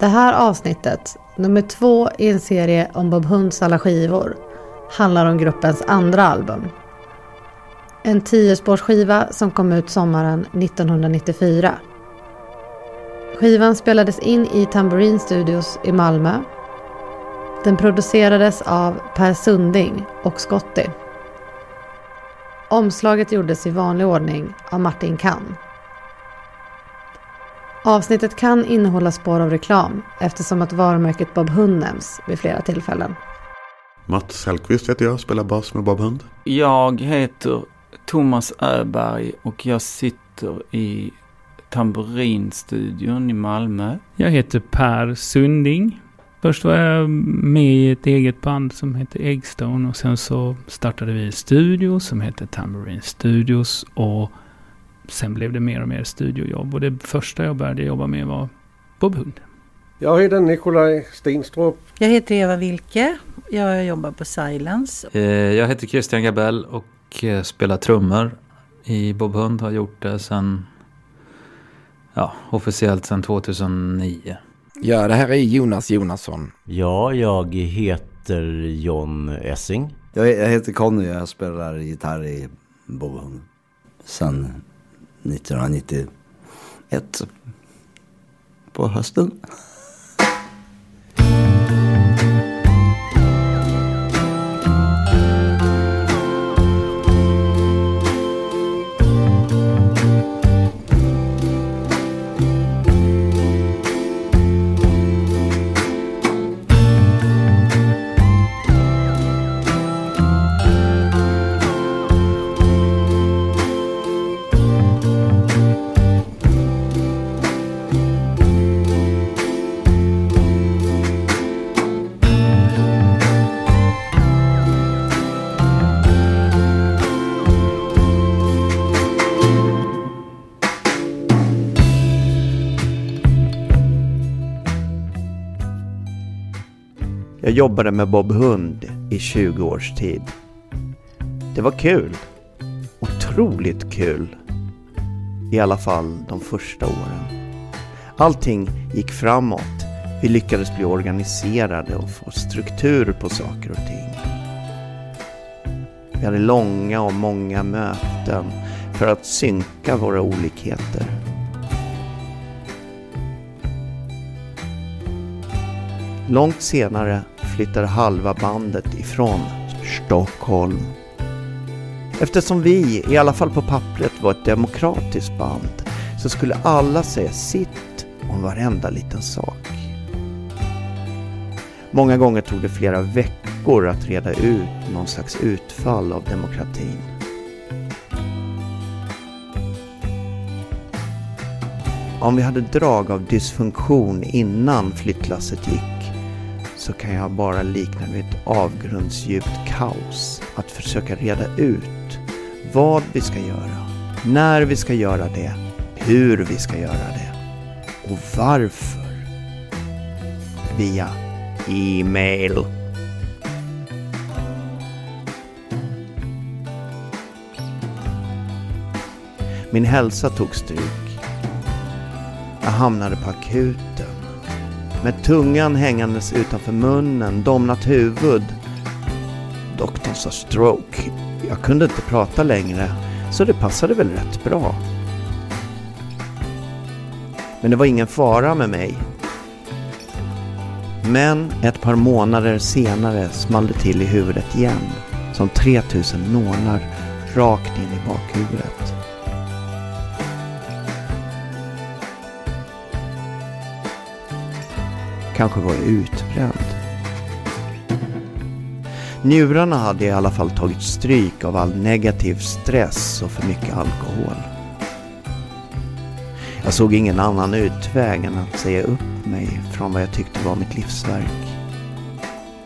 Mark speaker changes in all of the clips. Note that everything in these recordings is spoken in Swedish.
Speaker 1: Det här avsnittet, nummer två i en serie om Bob Hunds alla skivor, handlar om gruppens andra album. En tiospårsskiva som kom ut sommaren 1994. Skivan spelades in i Tambourine Studios i Malmö. Den producerades av Per Sunding och Scotty. Omslaget gjordes i vanlig ordning av Martin Kahn. Avsnittet kan innehålla spår av reklam eftersom att varumärket Bob Hund nämns vid flera tillfällen.
Speaker 2: Mats Hellqvist heter jag, spelar bas med Bob Hund.
Speaker 3: Jag heter Thomas Öberg och jag sitter i Tamburinstudion i Malmö.
Speaker 4: Jag heter Per Sunding. Först var jag med i ett eget band som hette Eggstone och sen så startade vi en studio som hette Tambourine Studios och sen blev det mer och mer studiojobb och det första jag började jobba med var Bob Hund.
Speaker 5: Jag heter Nikolaj Stenstrup.
Speaker 6: Jag heter Eva Wilke. Jag jobbar på Silence.
Speaker 7: Eh, jag heter Christian Gabell och eh, spelar trummor i Bob Hund. Har gjort det sen, ja, officiellt sedan 2009.
Speaker 8: Ja, det här är Jonas Jonasson.
Speaker 9: Ja, jag heter John Essing.
Speaker 10: Jag, heter Conny, jag spelar gitarr i Bob Hund. Sen 1991 på hösten.
Speaker 11: Jobbade med Bob Hund i 20 års tid. Det var kul. Otroligt kul. I alla fall de första åren. Allting gick framåt. Vi lyckades bli organiserade och få struktur på saker och ting. Vi hade långa och många möten för att synka våra olikheter. Långt senare flyttade halva bandet ifrån Stockholm. Eftersom vi, i alla fall på pappret, var ett demokratiskt band så skulle alla säga sitt om varenda liten sak. Många gånger tog det flera veckor att reda ut någon slags utfall av demokratin. Om vi hade drag av dysfunktion innan flyttlasset gick så kan jag bara likna det vid ett avgrundsdjupt kaos. Att försöka reda ut vad vi ska göra, när vi ska göra det, hur vi ska göra det och varför. Via e-mail. Min hälsa tog stryk. Jag hamnade på akuten med tungan hängandes utanför munnen, domnat huvud. Doktorn sa stroke. Jag kunde inte prata längre, så det passade väl rätt bra. Men det var ingen fara med mig. Men ett par månader senare small det till i huvudet igen. Som 3000 nålar rakt in i bakhuvudet. Kanske var jag utbränd. Njurarna hade i alla fall tagit stryk av all negativ stress och för mycket alkohol. Jag såg ingen annan utväg än att säga upp mig från vad jag tyckte var mitt livsverk.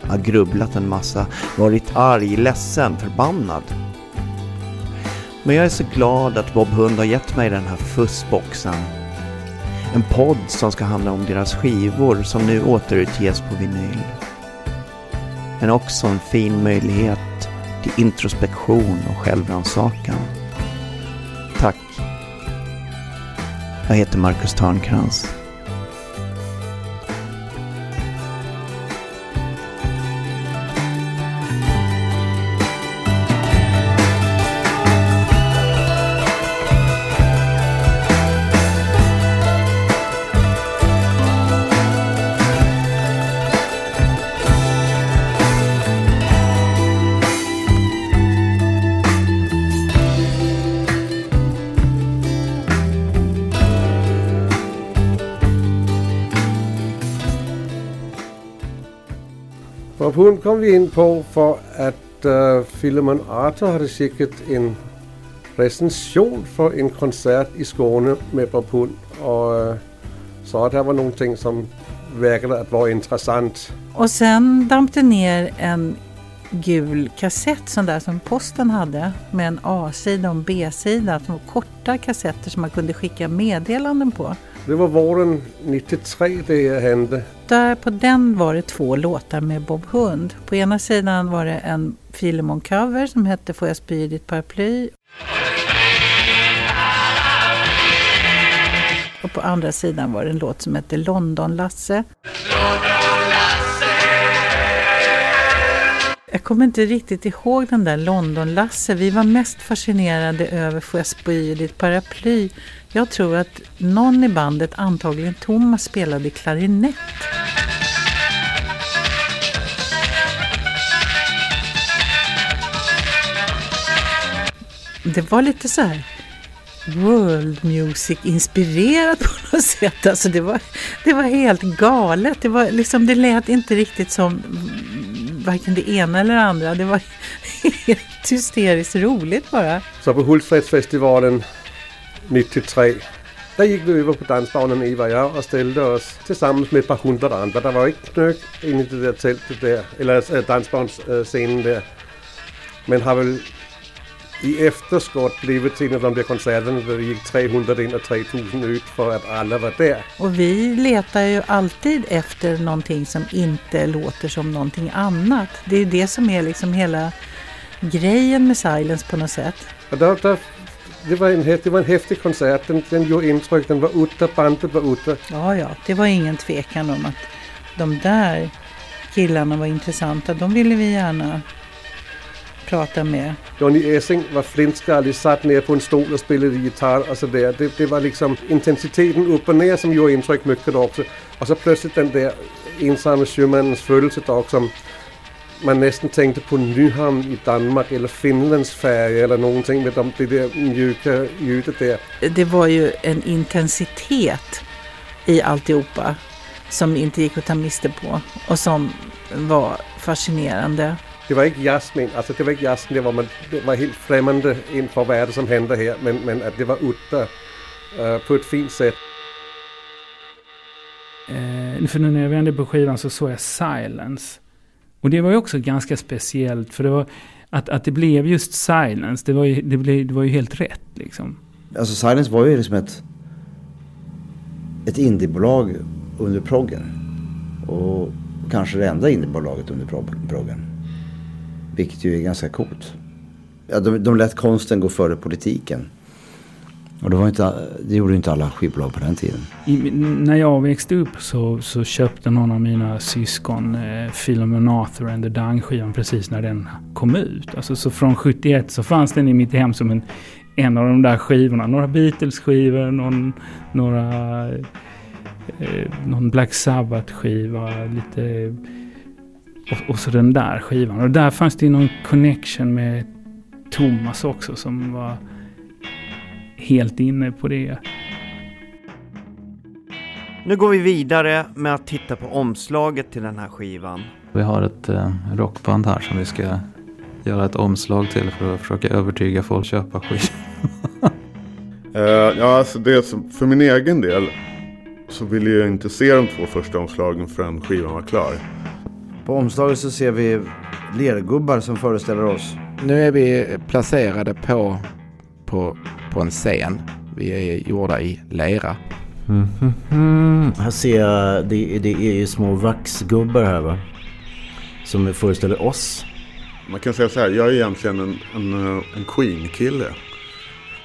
Speaker 11: Jag har grubblat en massa, varit arg, ledsen, förbannad. Men jag är så glad att Bob Hund har gett mig den här fussboxen en podd som ska handla om deras skivor som nu återutges på vinyl. Men också en fin möjlighet till introspektion och självrannsakan. Tack. Jag heter Marcus Törnkrans.
Speaker 5: Kom vi in på för att uh, Philemon Arthur hade skickat en recension för en konsert i Skåne med Hund och uh, sa att det var någonting som verkade att vara intressant.
Speaker 6: Och sen damp det ner en gul kassett sån där som posten hade med en A-sida och en B-sida. Som var korta kassetter som man kunde skicka meddelanden på.
Speaker 5: Det var våren 93 det hände.
Speaker 6: Där på den var det två låtar med Bob Hund. På ena sidan var det en Filemon-cover som hette Får jag spy i ditt paraply? Och på andra sidan var det en låt som hette London-Lasse. Jag kommer inte riktigt ihåg den där London-Lasse. Vi var mest fascinerade över Får jag spy i ditt paraply? Jag tror att någon i bandet, antagligen Thomas, spelade klarinett. Det var lite så här world music inspirerat på något sätt. Alltså det var, det var helt galet. Det, var liksom, det lät inte riktigt som varken det ena eller det andra. Det var helt hysteriskt roligt bara.
Speaker 5: Så på Hultsfredsfestivalen 93 där gick vi över på dansbanan Eva och jag och ställde oss tillsammans med ett par hundra andra. Det var inte knök in i det där tältet där, eller äh, dansbandsscenen där. Men har väl i efterskott blivit en av de där konserterna där det gick 300 in och 3000 ut för att alla var där.
Speaker 6: Och vi letar ju alltid efter någonting som inte låter som någonting annat. Det är det som är liksom hela grejen med Silence på något sätt.
Speaker 5: Och där, där, det, var en, det var en häftig konsert, den, den gjorde intryck, den var ute, bandet var ute.
Speaker 6: Ja, ja, det var ingen tvekan om att de där killarna var intressanta. De ville vi gärna prata med.
Speaker 5: Johnny Essing var flintskallig, satt ner på en stol och spelade gitarr och sådär. Det, det var liksom intensiteten upp och ner som gjorde intryck mycket också. Och så plötsligt den där ensamma sjömannens födelsedag som man nästan tänkte på Nyhamn i Danmark eller Finlands färg eller någonting med de, det där mjuka ljudet där.
Speaker 6: Det var ju en intensitet i alltihopa som inte gick att ta miste på och som var fascinerande.
Speaker 5: Det var inte Jasmin, alltså det var inte Jasmin, det var, man, det var helt främmande inför vad är det som händer här. Men, men att det var ute uh, på ett fint sätt.
Speaker 4: Eh, för nu när jag vände på skivan så såg jag Silence. Och det var ju också ganska speciellt för det var att, att det blev just Silence, det var ju, det blev, det var ju helt rätt liksom.
Speaker 10: Alltså Silence var ju liksom ett, ett indiebolag under proggen. Och kanske det enda indiebolaget under proggen. Vilket ju är ganska coolt. Ja, de, de lät konsten gå före politiken. Och det, var inte, det gjorde inte alla skivbolag på den tiden.
Speaker 4: I, när jag växte upp så, så köpte någon av mina syskon eh, Philemon Arthur and the Dung-skivan precis när den kom ut. Alltså, så från 71 så fanns den i mitt hem som en, en av de där skivorna. Några Beatles-skivor, någon, några, eh, någon Black Sabbath-skiva, lite och, och, så den där skivan. Och där fanns det någon connection med Thomas också som var helt inne på det.
Speaker 11: Nu går vi vidare med att titta på omslaget till den här skivan.
Speaker 7: Vi har ett eh, rockband här som vi ska göra ett omslag till för att försöka övertyga folk att köpa skivan.
Speaker 2: uh, ja, alltså det som, för min egen del så ville jag inte se de två första omslagen förrän skivan var klar.
Speaker 10: På omslaget så ser vi lergubbar som föreställer oss.
Speaker 8: Nu är vi placerade på, på, på en scen. Vi är gjorda i lera.
Speaker 9: Mm, mm, mm. Här ser jag, det, det är ju små vaxgubbar här va? Som föreställer oss.
Speaker 2: Man kan säga så här, jag är egentligen en, en, en Queen-kille.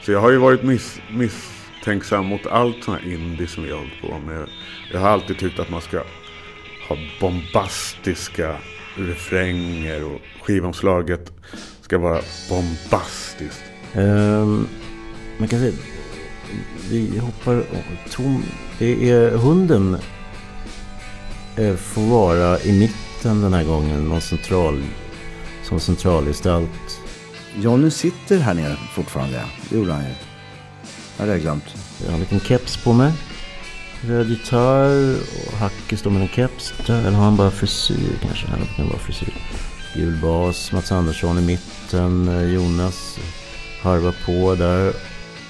Speaker 2: Så jag har ju varit miss, misstänksam mot allt sånt här indie som vi har hållit på med. Jag har alltid tyckt att man ska ha bombastiska refränger och skivomslaget ska vara bombastiskt.
Speaker 9: Um, man kan säga, vi hoppar, tom, det är hunden eh, får vara i mitten den här gången, någon central, som centralgestalt.
Speaker 10: Johnny sitter här nere fortfarande, det gjorde han ju. Det hade jag glömt.
Speaker 9: Jag har en liten keps på mig. röd gitarr och Hacke står med en keps. Eller har han bara frisyr kanske? Han kan bara frisyr. Gul bas, Mats Andersson i mitten, eh, Jonas harvar på där.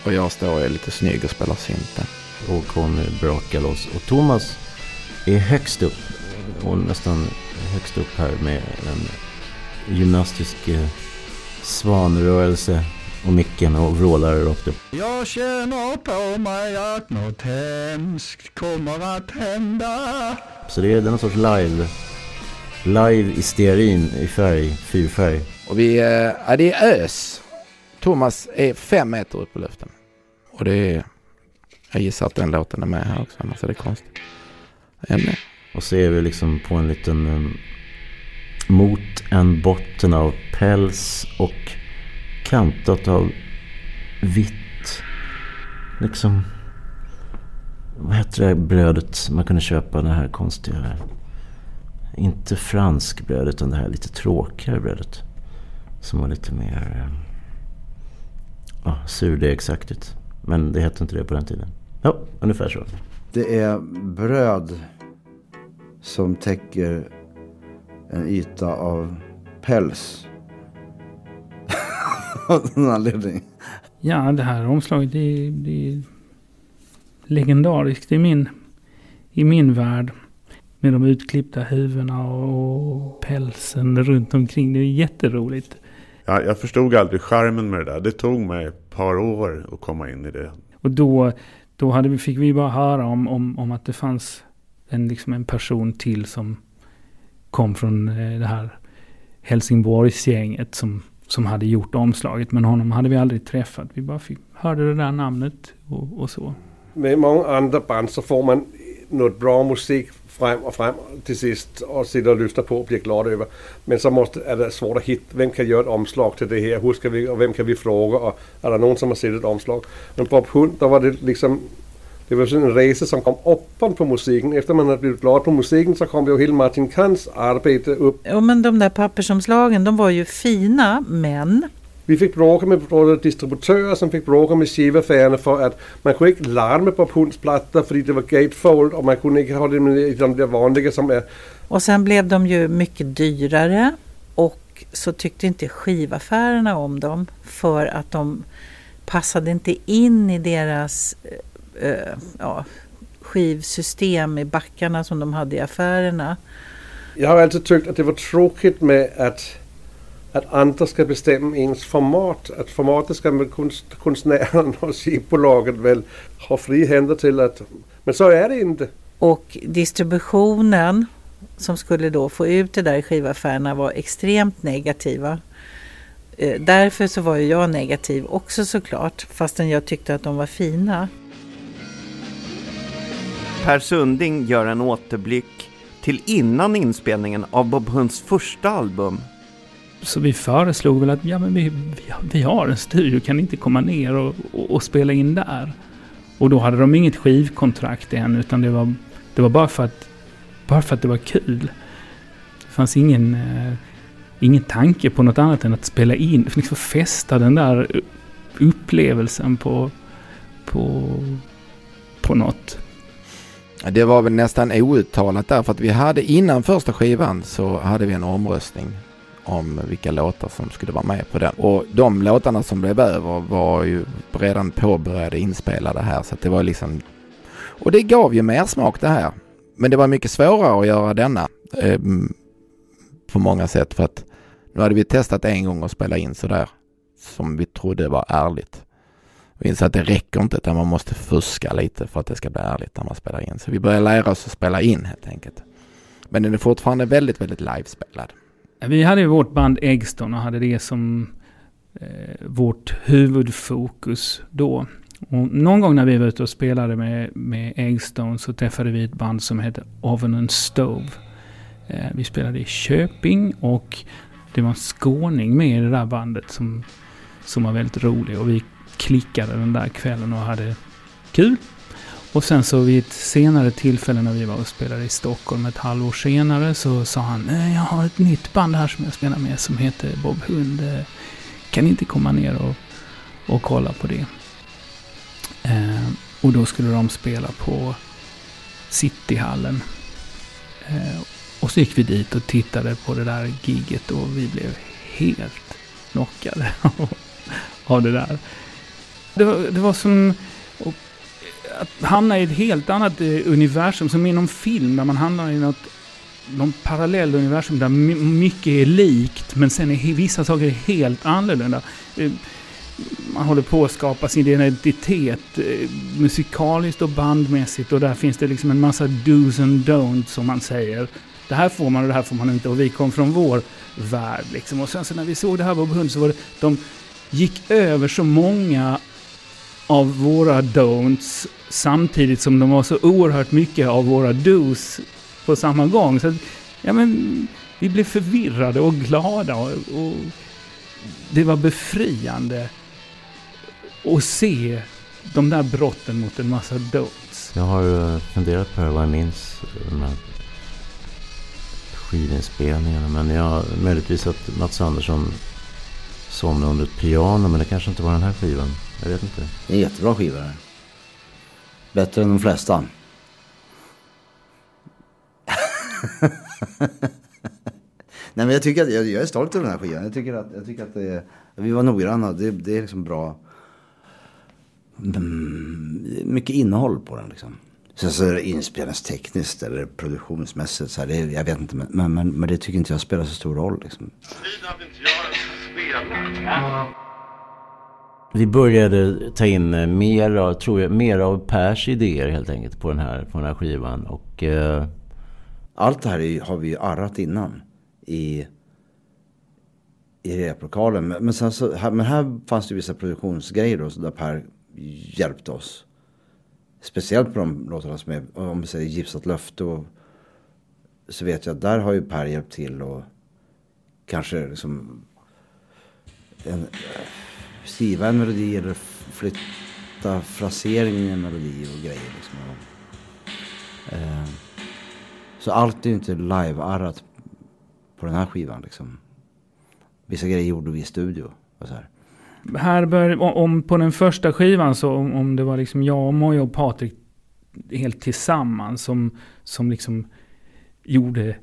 Speaker 8: Och jag står och är lite snygg och spelar synten.
Speaker 9: Och Conny brakar loss. Och Thomas är högst upp. Och nästan högst upp här med en gymnastisk eh, svanrörelse och micken och vrålar rakt upp.
Speaker 12: Jag känner på mig att något hemskt kommer att hända.
Speaker 9: Så det är den sorts live, live i stearin i färg, fyrfärg.
Speaker 8: Och vi, eh, ja det är ös. Thomas är fem meter upp i luften. Och det är, jag gissar att den låten är med här också, annars är det konstigt. Ämne.
Speaker 9: Och så är vi liksom på en liten, um, mot en botten av päls och kantat av vitt. Liksom, vad heter det brödet man kunde köpa det här konstiga, inte fransk bröd utan det här lite tråkigare brödet. Som var lite mer Um, ja, surdegsaktigt. Men det hette inte det på den tiden. Ja, ungefär så.
Speaker 10: Det är bröd som täcker en yta av päls. Av någon anledning.
Speaker 4: Ja, det här omslaget det är, det är legendariskt i min, i min värld. Med de utklippta huvudena och pälsen runt omkring. Det är jätteroligt.
Speaker 2: Ja, jag förstod aldrig charmen med det där. Det tog mig ett par år att komma in i det.
Speaker 4: Och då, då hade vi, fick vi bara höra om, om, om att det fanns en, liksom en person till som kom från eh, det här Helsingborgsgänget som, som hade gjort omslaget. Men honom hade vi aldrig träffat. Vi bara fick, hörde det där namnet och, och så.
Speaker 5: Med många andra band så får man något bra musik fram och fram till sist och sitter och lyssnar på och blir glad över. Men så måste, är det svårt att hitta, vem kan göra ett omslag till det här? Hur ska vi, och vem kan vi fråga? Och är det någon som har sett ett omslag? Men Bob Hund, då var det liksom det var en resa som kom uppan på musiken. Efter man hade blivit glad på musiken så kom ju hela Martin Kans arbete upp.
Speaker 6: Ja, men de där pappersomslagen, de var ju fina, men
Speaker 5: vi fick bråka med våra distributörer som fick bråka med skivaffärerna för att man kunde inte larma på Punds plattor för det var gatefold och man kunde inte ha det med de där vanliga som är
Speaker 6: Och sen blev de ju mycket dyrare och så tyckte inte skivaffärerna om dem för att de passade inte in i deras eh, ja, skivsystem i backarna som de hade i affärerna.
Speaker 5: Jag har alltid tyckt att det var tråkigt med att, att andra ska bestämma ens format. Att formatet ska med konst, konstnären och skivbolaget väl ha fri händer till att... Men så är det inte.
Speaker 6: Och distributionen som skulle då få ut det där i skivaffärerna var extremt negativa. Eh, Därför så var ju jag negativ också såklart, fastän jag tyckte att de var fina.
Speaker 11: Per Sunding gör en återblick till innan inspelningen av Bob Hunds första album.
Speaker 4: Så vi föreslog väl att ja, men vi, vi, vi har en studio, kan ni inte komma ner och, och, och spela in där? Och då hade de inget skivkontrakt än, utan det var, det var bara, för att, bara för att det var kul. Det fanns ingen, eh, ingen tanke på något annat än att spela in, liksom fästa den där upplevelsen på, på, på något.
Speaker 8: Det var väl nästan outtalat där för att vi hade innan första skivan så hade vi en omröstning om vilka låtar som skulle vara med på den. Och de låtarna som blev över var ju redan påbörjade inspelade här så att det var liksom... Och det gav ju mer smak det här. Men det var mycket svårare att göra denna eh, på många sätt för att nu hade vi testat en gång att spela in sådär som vi trodde var ärligt. Vi insåg att det räcker inte utan man måste fuska lite för att det ska bli ärligt när man spelar in. Så vi började lära oss att spela in helt enkelt. Men den är fortfarande väldigt, väldigt livespelad.
Speaker 4: Vi hade ju vårt band Eggston och hade det som eh, vårt huvudfokus då. Och någon gång när vi var ute och spelade med, med Eggstone så träffade vi ett band som hette Oven and Stove. Eh, vi spelade i Köping och det var en skåning med i det där bandet som, som var väldigt rolig. Och vi klickade den där kvällen och hade kul. Och sen så vid ett senare tillfälle när vi var och spelade i Stockholm ett halvår senare så sa han eh, jag har ett nytt band här som jag spelar med som heter Bob Hund. Eh, kan ni inte komma ner och, och kolla på det? Eh, och då skulle de spela på Cityhallen. Eh, och så gick vi dit och tittade på det där giget och vi blev helt knockade av det där. Det var, det var som att att hamna i ett helt annat eh, universum, som i någon film där man hamnar i något någon parallell universum där mycket är likt men sen är vissa saker helt annorlunda. Eh, man håller på att skapa sin identitet eh, musikaliskt och bandmässigt och där finns det liksom en massa do's and don'ts som man säger. Det här får man och det här får man inte och vi kom från vår värld liksom. Och sen så när vi såg det här på Hund så var det, de gick över så många av våra don'ts samtidigt som de var så oerhört mycket av våra dos på samma gång. Så ja, men, vi blev förvirrade och glada och, och det var befriande att se de där brotten mot en massa don'ts.
Speaker 9: Jag har eh, funderat på det vad jag minns eh, de här skivinspelningarna. Men jag, möjligtvis att Mats Andersson somnade under ett piano. Men det kanske inte var den här skivan. Jag vet inte.
Speaker 10: Det är en jättebra skiva det. Bättre än de flesta. Nej men jag tycker att, jag, jag, är stolt över den här skivan. Jag tycker att, jag tycker att det är, vi var noggranna. Det, det är liksom bra. Mm, mycket innehåll på den liksom. Sen så är det inspelningstekniskt eller produktionsmässigt så här, det, jag vet inte. Men, men, men det tycker inte jag spelar så stor roll liksom.
Speaker 9: Vi började ta in eh, mer mer, tror jag, mer av Pers idéer helt enkelt på den här, på den här skivan. Och, eh...
Speaker 10: Allt det här har vi ju arrat innan i, i replokalen. Men, sen så, här, men här fanns det vissa produktionsgrejer då, där Per hjälpte oss. Speciellt på de låtarna som är, om vi säger Gipsat löfte och så vet jag att där har ju Per hjälpt till och kanske liksom en, skriva en melodi eller flytta fraseringen i en melodi och grejer. Liksom. Eh, så allt är ju inte live-arrat på den här skivan. Liksom. Vissa grejer gjorde vi i studio. Och så här.
Speaker 4: Här bör, om på den första skivan så om, om det var liksom jag, Mojo och Patrik helt tillsammans som, som liksom gjorde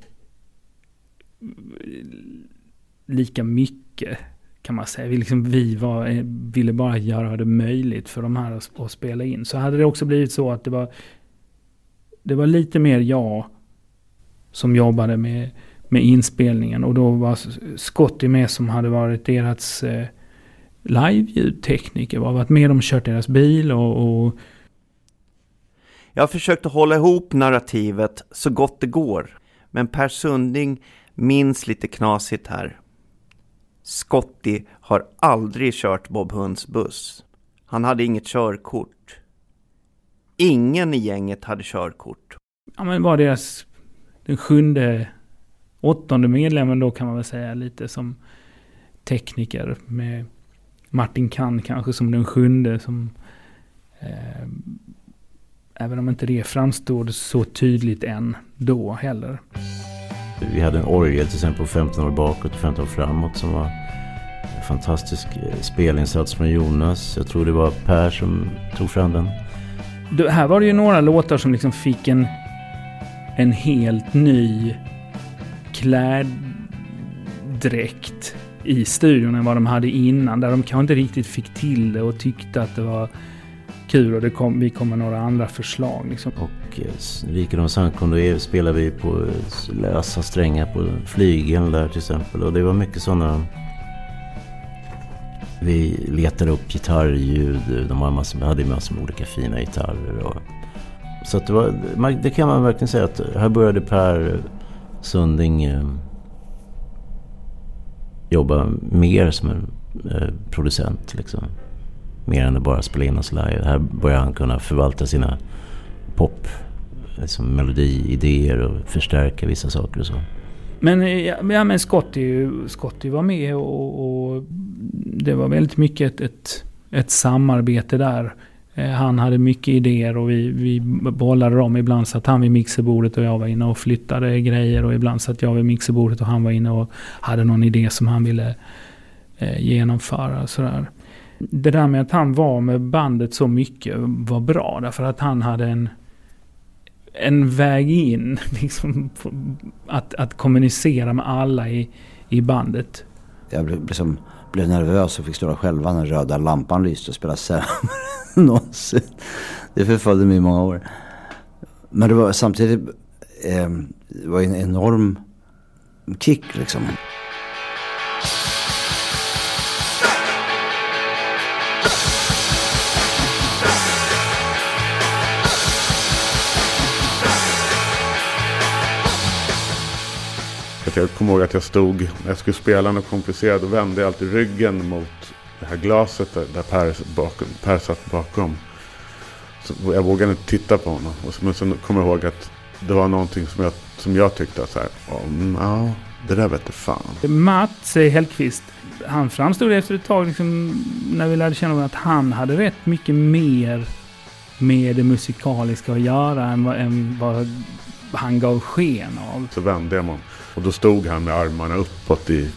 Speaker 4: lika mycket kan man säga. Vi, liksom, vi var, eh, ville bara göra det möjligt för de här att, att, spela in. Så hade det också blivit så att det var, det var lite mer jag som jobbade med, med inspelningen. Och då var Scotty med som hade varit deras eh, live-ljudtekniker. Varit med och kört deras bil och, och
Speaker 11: jag försökte hålla ihop narrativet så gott det går. Men Per Sunding minns lite knasigt här. Scotty har aldrig kört Bob Hunds buss. Han hade inget körkort. Ingen i gänget hade körkort.
Speaker 4: Ja men var deras den sjunde, åttonde medlemmen då kan man väl säga lite som tekniker med Martin Kahn kanske som den sjunde som eh, även om inte det framstod så tydligt än då heller.
Speaker 9: Vi hade en orgel till exempel på 15 år bakåt och 15 år framåt som var en fantastisk eh, spelinsats från Jonas. Jag tror det var Per som tog fram den.
Speaker 4: Det, här var det ju några låtar som liksom fick en, en helt ny kläddräkt i studion än vad de hade innan. Där de kanske inte riktigt fick till det och tyckte att det var kul och det kom, vi kom med några andra förslag. Liksom.
Speaker 9: Och eh, Viken och spelade vi på lösa strängar på flygeln där till exempel. Och det var mycket sådana... Vi letade upp gitarrljud. De hade massor med olika fina gitarrer. Och, så att det, var, det kan man verkligen säga att här började Per Sunding eh, jobba mer som en eh, producent. Liksom mer än att bara spela in oss live. Här börjar han kunna förvalta sina pop, liksom melodiidéer och förstärka vissa saker och så.
Speaker 4: Men, eh, ja, men Scotty, Scotty var med och, och det var väldigt mycket ett, ett, ett samarbete där. Eh, han hade mycket idéer och vi, vi bollade dem. Ibland satt han vid mixerbordet och jag var inne och flyttade grejer. Och ibland satt jag vid mixerbordet och han var inne och hade någon idé som han ville eh, genomföra. Sådär det där med att han var med bandet så mycket var bra. Därför att han hade en, en väg in. Liksom, att, att kommunicera med alla i, i bandet.
Speaker 10: Jag blev, liksom, blev nervös och fick stå där själva när röda lampan lyste och spela sämre än någonsin. Det förföljde mig i många år. Men det var samtidigt eh, det var en enorm kick liksom.
Speaker 2: Att jag kommer ihåg att jag stod, när jag skulle spela något komplicerat, då vände jag alltid ryggen mot det här glaset där, där per, bakom, per satt bakom. Så jag vågade inte titta på honom. Och så, men sen kommer jag ihåg att det var någonting som jag, som jag tyckte att så här, oh, ja, det där vete fan.
Speaker 4: Mats Hellqvist, han framstod efter ett tag, liksom, när vi lärde känna honom, att han hade rätt mycket mer med det musikaliska att göra än vad, än vad han gav sken av.
Speaker 2: Så vände jag mig om. Och då stod han med armarna uppåt i,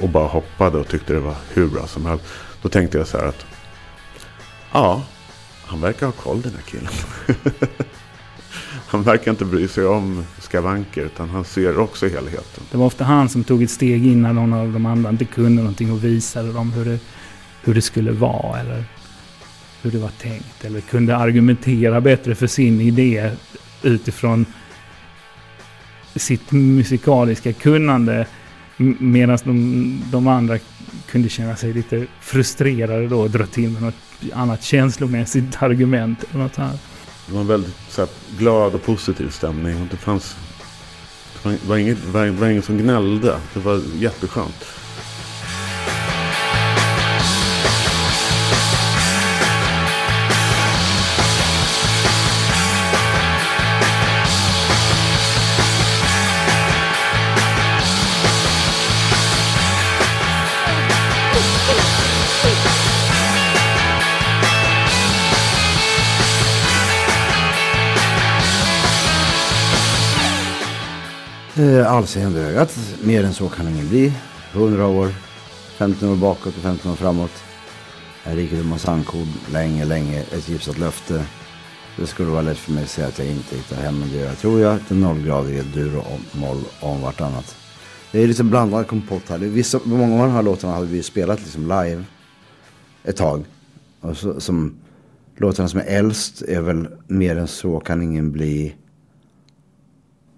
Speaker 2: och bara hoppade och tyckte det var hur bra som helst. Då tänkte jag så här att ja, han verkar ha koll den här killen. han verkar inte bry sig om skavanker utan han ser också helheten.
Speaker 4: Det var ofta han som tog ett steg in när någon av de andra inte kunde någonting och visade dem hur det, hur det skulle vara eller hur det var tänkt. Eller kunde argumentera bättre för sin idé utifrån sitt musikaliska kunnande. Medan de, de andra kunde känna sig lite frustrerade då och dra till med något annat känslomässigt argument. Eller något här.
Speaker 2: Det var en väldigt så här, glad och positiv stämning. Det fanns... Det var, var, inget, var, var ingen som gnällde. Det var jätteskönt.
Speaker 10: Eh, Allseende ögat. Mer än så kan ingen bli. 100 år, 15 år bakåt och 15 år framåt. En rikedom och sandkorn. länge, länge. Ett gipsat löfte. Det skulle vara lätt för mig att säga att jag inte hittar hem, men det gör jag tror jag. Den nollgradiga dur och moll om vartannat. Det är lite blandad kompott här. Vissa, många av de här låtarna hade vi spelat liksom live ett tag. Och så, som låtarna som är äldst är väl Mer än så kan ingen bli.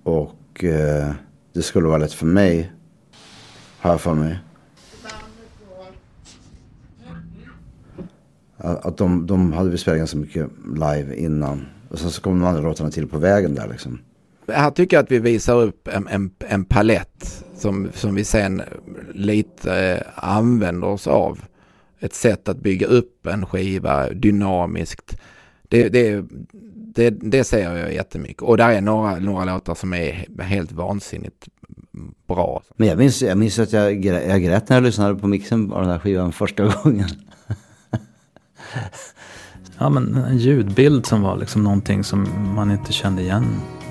Speaker 10: Och och eh, det skulle vara lätt för mig. Har jag för mig. Att de, de hade vi spelat ganska mycket live innan. Och sen så kom de andra låtarna till på vägen där liksom.
Speaker 8: Här tycker jag att vi visar upp en, en, en palett som, som vi sen lite eh, använder oss av. Ett sätt att bygga upp en skiva dynamiskt. Det, det, det, det ser jag jättemycket. Och där är några, några låtar som är helt vansinnigt bra.
Speaker 10: Men jag minns, jag minns att jag, jag grät när jag lyssnade på mixen av den här skivan första gången.
Speaker 7: ja men en ljudbild som var liksom någonting som man inte kände igen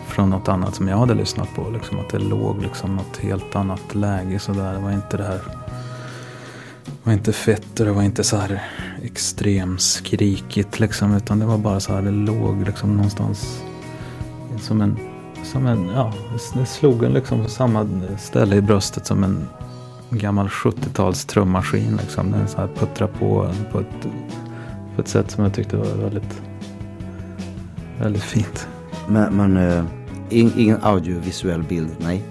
Speaker 7: från något annat som jag hade lyssnat på. Liksom att det låg liksom något helt annat läge sådär. Det var inte det här var inte fett och det var inte så här extremskrikigt liksom. Utan det var bara så här, det låg liksom någonstans som en, som en, ja, det slog en liksom på samma ställe i bröstet som en gammal 70-tals trummaskin liksom. Den så här puttrade på på ett, på ett sätt som jag tyckte var väldigt, väldigt fint.
Speaker 10: Men, men uh, ingen audiovisuell bild, nej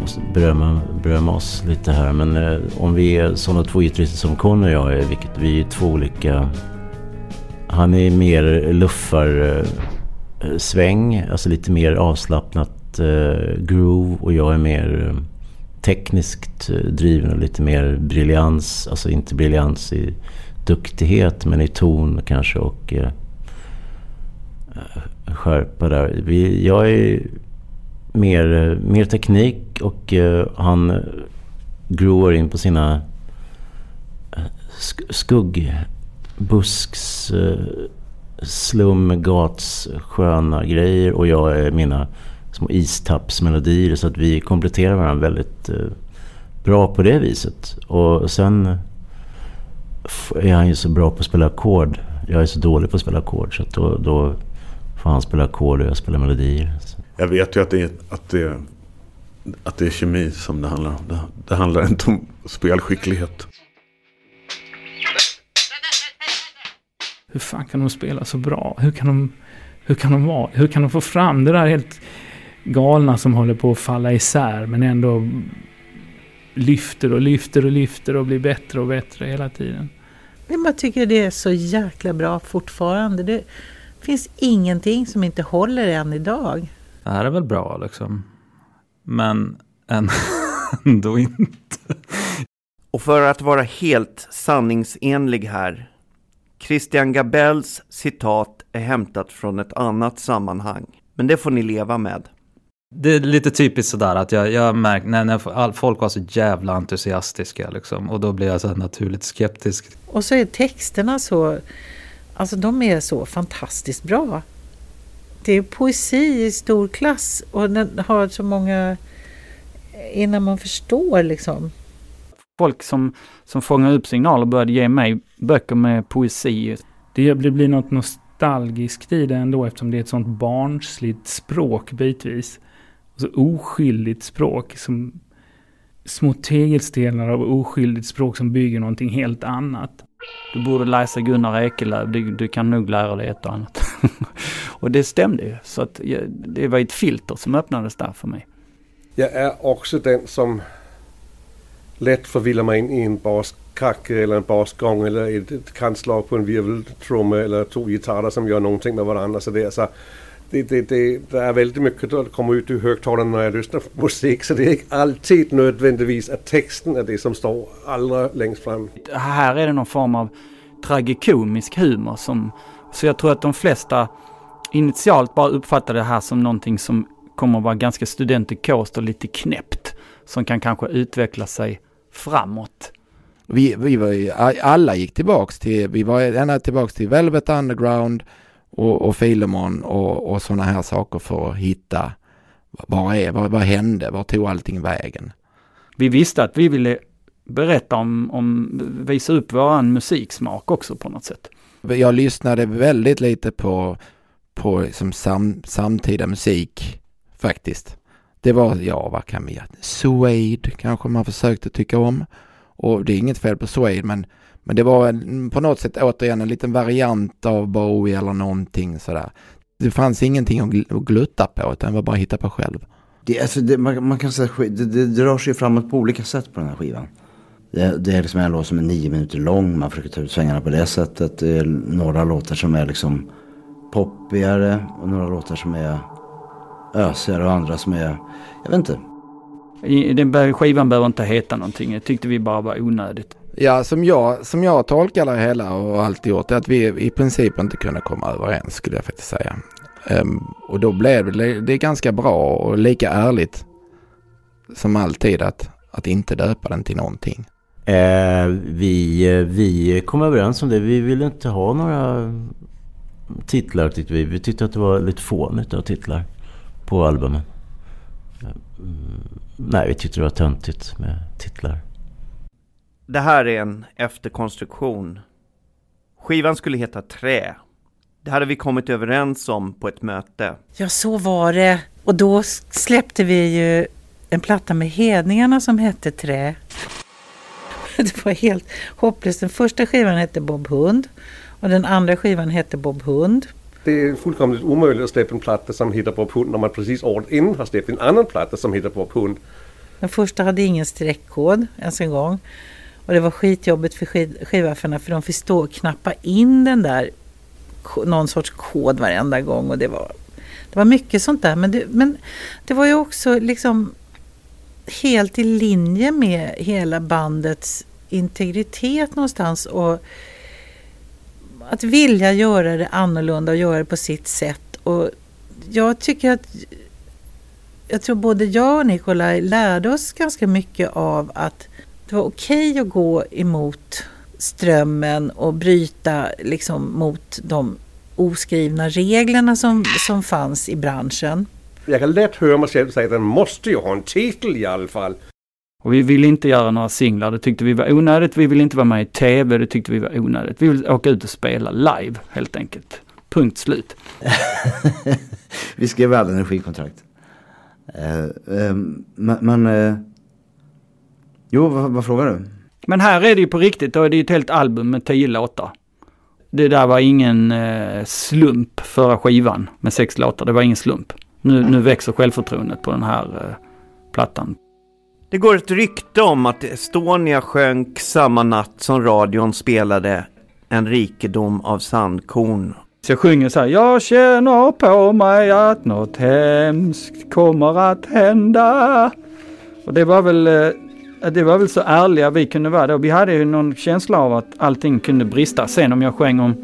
Speaker 9: måste berömma, berömma oss lite här. Men eh, om vi är sådana två gitarrister som Conny och jag är, vilket vi är två olika. Han är mer luffar eh, sväng, alltså lite mer avslappnat eh, groove och jag är mer eh, tekniskt eh, driven och lite mer briljans, alltså inte briljans i duktighet men i ton kanske och eh, eh skärpa där. Vi, jag är mer, mer teknik och eh, han gror in på sina eh, uh, skuggbusks-slumgats-sköna eh, grejer och jag är mina små istappsmelodier så att vi kompletterar varandra väldigt bra på det viset. Och sen är han ju så bra på att spela ackord jag är så dålig på att spela ackord så att då, då får han spela ackord och jag spelar melodier. Så.
Speaker 2: Jag vet ju att det, är, att, det, att det är kemi som det handlar om. Det, det handlar inte om spelskicklighet.
Speaker 4: Hur fan kan de spela så bra? Hur kan de, hur kan de, vara, hur kan de få fram det där helt galna som håller på att falla isär men ändå lyfter och lyfter och lyfter och blir bättre och bättre hela tiden.
Speaker 6: Men man tycker det är så jäkla bra fortfarande. Det finns ingenting som inte håller än idag.
Speaker 7: Det här är väl bra liksom. Men ändå inte.
Speaker 11: Och för att vara helt sanningsenlig här. Christian Gabels citat är hämtat från ett annat sammanhang. Men det får ni leva med.
Speaker 7: Det är lite typiskt sådär att jag, jag märkt när, när folk var så jävla entusiastiska liksom. Och då blir jag så naturligt skeptisk.
Speaker 6: Och så är texterna så, alltså de är så fantastiskt bra. Det är poesi i stor klass och den har så många innan man förstår liksom.
Speaker 3: Folk som, som fångar upp signaler började ge mig böcker med poesi.
Speaker 4: Det blir något nostalgiskt i det ändå eftersom det är ett sånt barnsligt språk bitvis. Och så oskyldigt språk som små tegelstenar av oskyldigt språk som bygger någonting helt annat.
Speaker 3: Du borde läsa Gunnar Ekelöf, du, du kan nog lära dig ett och annat. och det stämde ju, så att det var ett filter som öppnades där för mig.
Speaker 5: Jag är också den som lätt förvillar mig in i en baskacke eller en basgång eller ett, ett kantslag på en virveltrumma eller två gitarrer som gör någonting med varandra. Så det, är så, det, det, det, det är väldigt mycket att komma ut ur högtalarna när jag lyssnar på musik. Så det är inte alltid nödvändigtvis att texten är det som står allra längst fram.
Speaker 3: Här är det någon form av tragikomisk humor som... Så jag tror att de flesta initialt bara uppfattar det här som någonting som kommer att vara ganska studentikost och lite knäppt. Som kan kanske utveckla sig framåt.
Speaker 8: Vi, vi var ju, alla gick tillbaks till, vi var ända tillbaks till Velvet Underground och, och Filemon och, och sådana här saker för att hitta vad är, vad, vad hände, var tog allting vägen?
Speaker 3: Vi visste att vi ville berätta om, om visa upp våran musiksmak också på något sätt.
Speaker 8: Jag lyssnade väldigt lite på, på som sam, samtida musik faktiskt. Det var, ja vad kan vi? Suede kanske man försökte tycka om. Och det är inget fel på Suede men, men det var en, på något sätt återigen en liten variant av Bowie eller någonting sådär. Det fanns ingenting att, gl att glutta på utan det var bara att hitta på själv.
Speaker 10: Det, alltså det, man, man, kan säga det, det, det rör sig framåt på olika sätt på den här skivan. Det, det är liksom en låt som är nio minuter lång. Man försöker ta ut svängarna på det sättet. Det är några låtar som är liksom poppigare och några låtar som är ösigare och andra som är, jag vet inte.
Speaker 3: Den skivan behöver inte heta någonting. Det tyckte vi bara var onödigt.
Speaker 8: Ja, som jag, som jag tolkar det hela och alltid gjort är att vi i princip inte kunde komma överens skulle jag faktiskt säga. Um, och då blev det, det är ganska bra och lika ärligt som alltid att, att inte döpa den till någonting.
Speaker 9: Eh, vi, vi kom överens om det. Vi ville inte ha några titlar tyckte vi. Vi tyckte att det var lite fånigt av titlar på albumen. Eh, mm, nej, vi tyckte det var töntigt med titlar.
Speaker 11: Det här är en efterkonstruktion. Skivan skulle heta Trä. Det hade vi kommit överens om på ett möte.
Speaker 6: Ja, så var det. Och då släppte vi ju en platta med Hedningarna som hette Trä. Det var helt hopplöst. Den första skivan hette Bob Hund och den andra skivan hette Bob Hund.
Speaker 5: Det är fullkomligt omöjligt att släppa en platta som heter Bob Hund när man precis året innan har släppt en annan platta som heter Bob Hund.
Speaker 6: Den första hade ingen streckkod ens en gång. Och det var skitjobbigt för skivaffarna för de fick stå och knappa in den där någon sorts kod varenda gång och det var, det var mycket sånt där. Men det, men det var ju också liksom helt i linje med hela bandets integritet någonstans och att vilja göra det annorlunda och göra det på sitt sätt. Och jag tycker att jag tror både jag och Nikolaj lärde oss ganska mycket av att det var okej okay att gå emot strömmen och bryta liksom mot de oskrivna reglerna som, som fanns i branschen.
Speaker 5: Jag kan lätt höra mig själv säga att den måste ju ha en titel i alla fall.
Speaker 3: Och vi ville inte göra några singlar, det tyckte vi var onödigt. Vi ville inte vara med i tv, det tyckte vi var onödigt. Vi ville åka ut och spela live helt enkelt. Punkt slut.
Speaker 10: vi skrev aldrig energikontrakt. Uh, uh, men, uh, jo, vad, vad frågar du?
Speaker 3: Men här är det ju på riktigt, då är det ju ett helt album med tio låtar. Det där var ingen eh, slump förra skivan med sex låtar, det var ingen slump. Nu, nu växer självförtroendet på den här eh, plattan.
Speaker 11: Det går ett rykte om att Estonia sjönk samma natt som radion spelade En rikedom av sandkorn.
Speaker 3: Så jag sjunger så här. Jag känner på mig att något hemskt kommer att hända. Och det var väl, eh, Eh, det var väl så ärliga vi kunde vara då. Vi hade ju någon känsla av att allting kunde brista. Sen om jag sjöng om,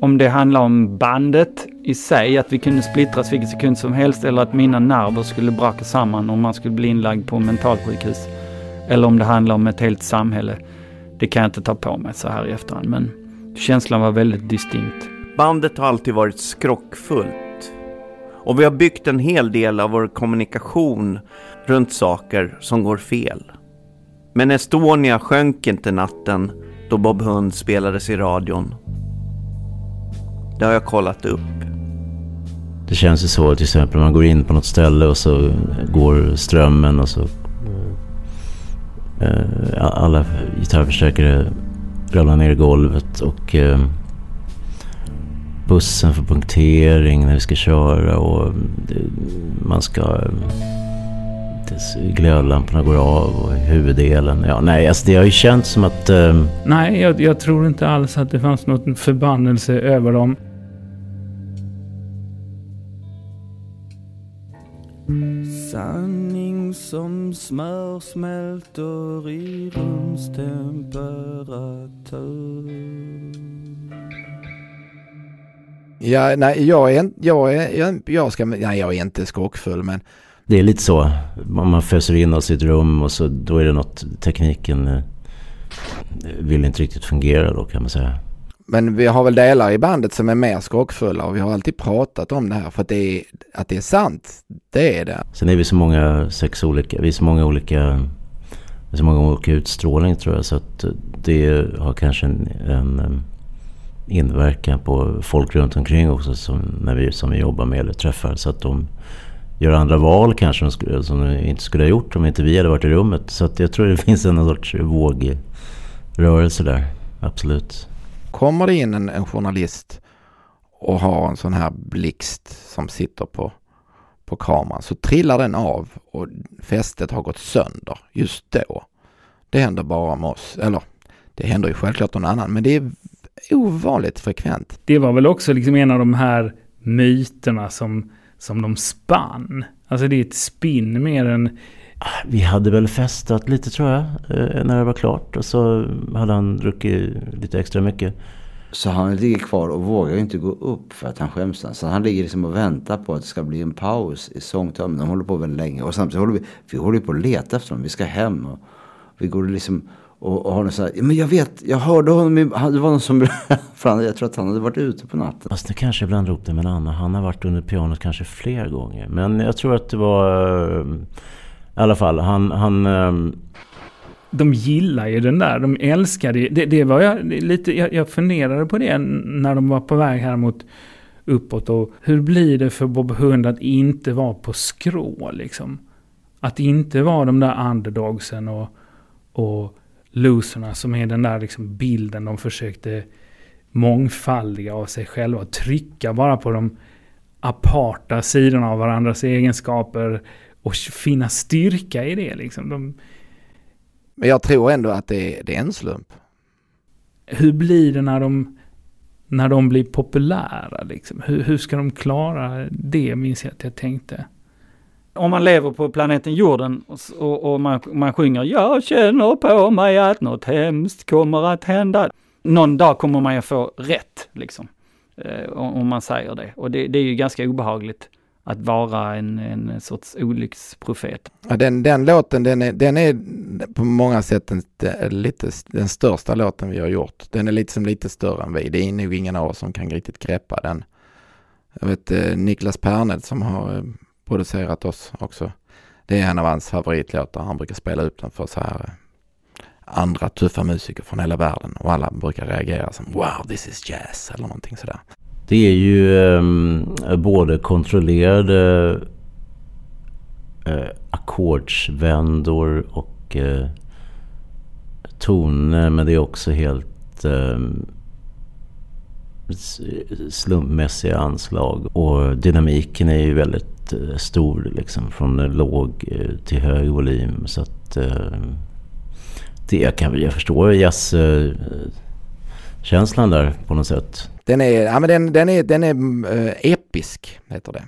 Speaker 3: om det handlar om bandet i sig, att vi kunde splittras vilken sekund som helst eller att mina nerver skulle braka samman om man skulle bli inlagd på mentalsjukhus. Eller om det handlar om ett helt samhälle. Det kan jag inte ta på mig så här i efterhand, men känslan var väldigt distinkt.
Speaker 11: Bandet har alltid varit skrockfullt. Och vi har byggt en hel del av vår kommunikation runt saker som går fel. Men Estonia sjönk inte natten då Bob Hund spelades i radion. Det har jag kollat upp.
Speaker 9: Det känns ju så till exempel man går in på något ställe och så går strömmen och så eh, alla gitarrförstärkare ramlar ner i golvet och eh, bussen för punktering när vi ska köra och eh, man ska... Glödlamporna går av och huvuddelen. Ja, nej, alltså det har ju känts som att... Uh...
Speaker 4: Nej, jag, jag, tror inte alls att det fanns någon förbannelse över dem.
Speaker 12: Sanning som smör smälter i rumstemperatur
Speaker 8: Ja, nej, jag är, jag är, jag, jag ska, nej, jag är inte skrockfull men...
Speaker 9: Det är lite så. Man föser in oss i ett rum och så då är det något, tekniken eh, vill inte riktigt fungera då kan man säga.
Speaker 8: Men vi har väl delar i bandet som är mer skrockfulla och vi har alltid pratat om det här för att det är, att det är sant. Det är det.
Speaker 9: Sen är vi så många, sex olika, vi är så många olika, så många olika utstrålning tror jag så att det har kanske en, en inverkan på folk runt omkring också som, när vi, som vi jobbar med eller träffar. Så att de gör andra val kanske som de inte skulle ha gjort om inte vi hade varit i rummet. Så att jag tror det finns en sorts vågrörelse där. Absolut.
Speaker 8: Kommer det in en, en journalist och har en sån här blixt som sitter på, på kameran så trillar den av och fästet har gått sönder just då. Det händer bara med oss. Eller det händer ju självklart någon annan men det är ovanligt frekvent.
Speaker 4: Det var väl också liksom en av de här myterna som, som de spann. Alltså det är ett spinn mer än...
Speaker 9: Vi hade väl festat lite tror jag, eh, när det var klart. Och så hade han druckit lite extra mycket.
Speaker 10: Så han ligger kvar och vågar inte gå upp för att han skäms. Så han ligger liksom och väntar på att det ska bli en paus i sångtömmen. De håller på väldigt länge. Och samtidigt håller vi, vi håller på att leta efter dem. Vi ska hem. Och vi går liksom och, och har så här, men jag vet, jag hörde honom, det var någon som, för jag tror att han hade varit ute på natten.
Speaker 9: Fast det kanske ibland ropade med en annan. Han har varit under pianot kanske fler gånger. Men jag tror att det var, eh, i alla fall, han, han ehm,
Speaker 4: de gillar ju den där, de älskar det. Det, det var jag lite, jag, jag funderade på det när de var på väg här mot uppåt och hur blir det för Bob Hund att inte vara på skrå liksom? Att inte vara de där underdogsen och, och loserna som är den där liksom bilden de försökte mångfaldiga av sig själva. Trycka bara på de aparta sidorna av varandras egenskaper och finna styrka i det. Liksom. De...
Speaker 8: Men jag tror ändå att det är, det är en slump.
Speaker 4: Hur blir det när de, när de blir populära? Liksom? Hur, hur ska de klara det, minns jag att jag tänkte
Speaker 3: om man lever på planeten jorden och, och, man, man sjunger Jag känner på mig att något hemskt kommer att hända. Någon dag kommer man ju få rätt, liksom. Eh, om man säger det. Och det, det, är ju ganska obehagligt att vara en, en sorts olycksprofet.
Speaker 8: Ja, den, den låten den är, den är på många sätt den, lite, den största låten vi har gjort. Den är lite som lite större än vi. Det är nog ingen av oss som kan riktigt greppa den. Jag vet eh, Niklas Pernet som har eh, producerat oss också. Det är en av hans favoritlåtar. Han brukar spela upp den för så här eh, andra tuffa musiker från hela världen och alla brukar reagera som wow, this is jazz eller någonting sådär.
Speaker 9: Det är ju eh, både kontrollerade eh, ackordsvändor och eh, toner men det är också helt eh, slumpmässiga anslag. Och dynamiken är ju väldigt eh, stor liksom från låg eh, till hög volym. Så att eh, det kan jag förstå jazzkänslan där på något sätt.
Speaker 8: Den är, ja, men den, den är, den är uh, episk, heter det.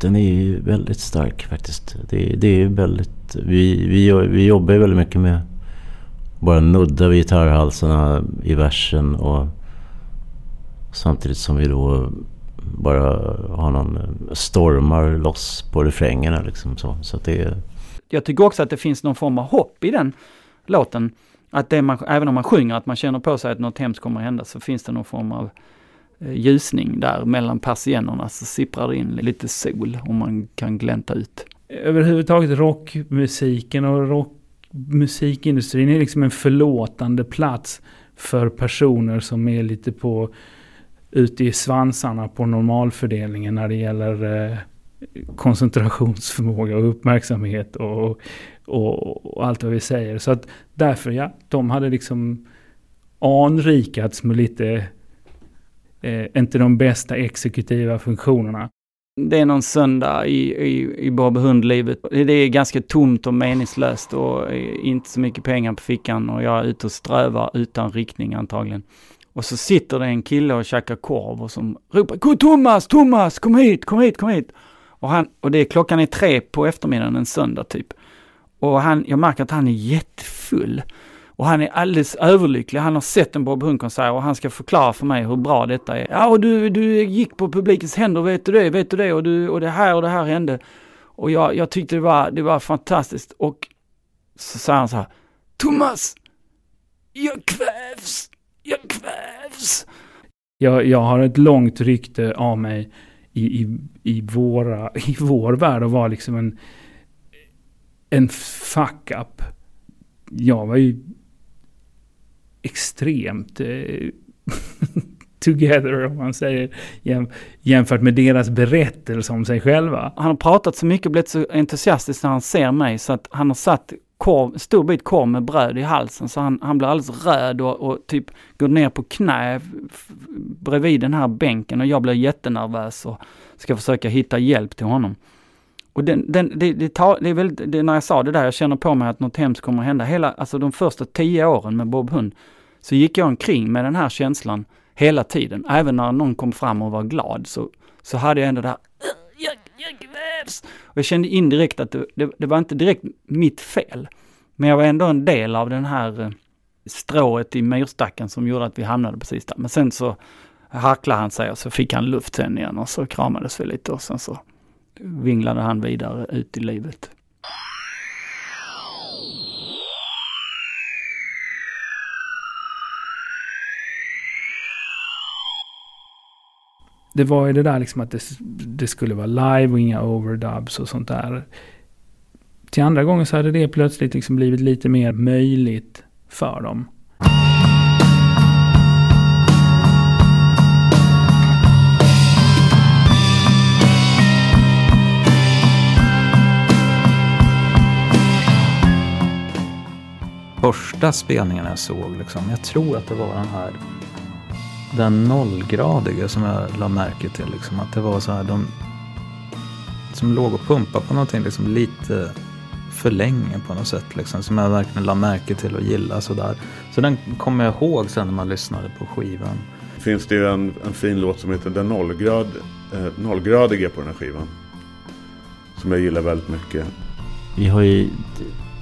Speaker 9: Den är ju väldigt stark faktiskt. Det, det är väldigt, vi, vi, vi jobbar ju väldigt mycket med bara nudda vid gitarrhalsarna i versen och samtidigt som vi då bara har någon stormar loss på refrängerna liksom så. så att det är...
Speaker 3: Jag tycker också att det finns någon form av hopp i den låten. Att det man, även om man sjunger, att man känner på sig att något hemskt kommer att hända, så finns det någon form av eh, ljusning där mellan persiennerna så sipprar det in lite sol och man kan glänta ut.
Speaker 4: Överhuvudtaget rockmusiken och rockmusikindustrin är liksom en förlåtande plats för personer som är lite på ute i svansarna på normalfördelningen när det gäller eh, koncentrationsförmåga och uppmärksamhet och, och, och, allt vad vi säger. Så att därför, ja, de hade liksom anrikats med lite, eh, inte de bästa exekutiva funktionerna.
Speaker 3: Det är någon söndag i, i, i Bob Hund-livet. Det är ganska tomt och meningslöst och eh, inte så mycket pengar på fickan och jag är ute och strövar utan riktning antagligen. Och så sitter det en kille och käkar korv och som ropar Thomas, Thomas, kom hit, kom hit, kom hit. Och, han, och det är klockan är tre på eftermiddagen en söndag typ. Och han, jag märker att han är jättefull. Och han är alldeles överlycklig. Han har sett en Bob Hund-konsert och han ska förklara för mig hur bra detta är. Ja, och du, du gick på publikens händer, vet du det, vet du det, och, du, och det här och det här hände. Och jag, jag tyckte det var, det var fantastiskt. Och så sa han så här, Thomas, jag kvävs, jag kvävs.
Speaker 4: Jag, jag har ett långt rykte av mig i, i, i, våra, i vår värld att vara liksom en, en fuck-up. Jag var ju extremt eh, together om man säger jäm, jämfört med deras berättelse om sig själva.
Speaker 3: Han har pratat så mycket och blivit så entusiastisk när han ser mig så att han har satt korv, stor bit korv med bröd i halsen så han, han blir alldeles röd och, och typ går ner på knä bredvid den här bänken och jag blir jättenervös och ska försöka hitta hjälp till honom. Och den, den, det, det, tar, det är väldigt, det, när jag sa det där, jag känner på mig att något hemskt kommer att hända. Hela, alltså de första tio åren med Bob Hund så gick jag omkring med den här känslan hela tiden. Även när någon kom fram och var glad så, så hade jag ändå det här jag, kvävs! Och jag kände indirekt att det, det, det, var inte direkt mitt fel. Men jag var ändå en del av den här eh, strået i myrstacken som gjorde att vi hamnade precis där. Men sen så harklade han sig och så fick han luft sen igen och så kramades vi lite och sen så vinglade han vidare ut i livet.
Speaker 4: Det var ju det där liksom att det, det, skulle vara live och inga overdubs och sånt där. Till andra gången så hade det plötsligt liksom blivit lite mer möjligt för dem.
Speaker 7: Första spelningen jag såg, liksom, jag tror att det var den här den nollgradiga som jag la märke till. Liksom, att det var så här, de som låg och pumpade på någonting liksom, lite för länge på något sätt. Liksom, som jag verkligen la märke till och gillade sådär. Så den kommer jag ihåg sen när man lyssnade på skivan.
Speaker 2: Finns det en, en fin låt som heter Den nollgrad, eh, nollgradiga på den här skivan. Som jag gillar väldigt mycket.
Speaker 9: Vi har ju,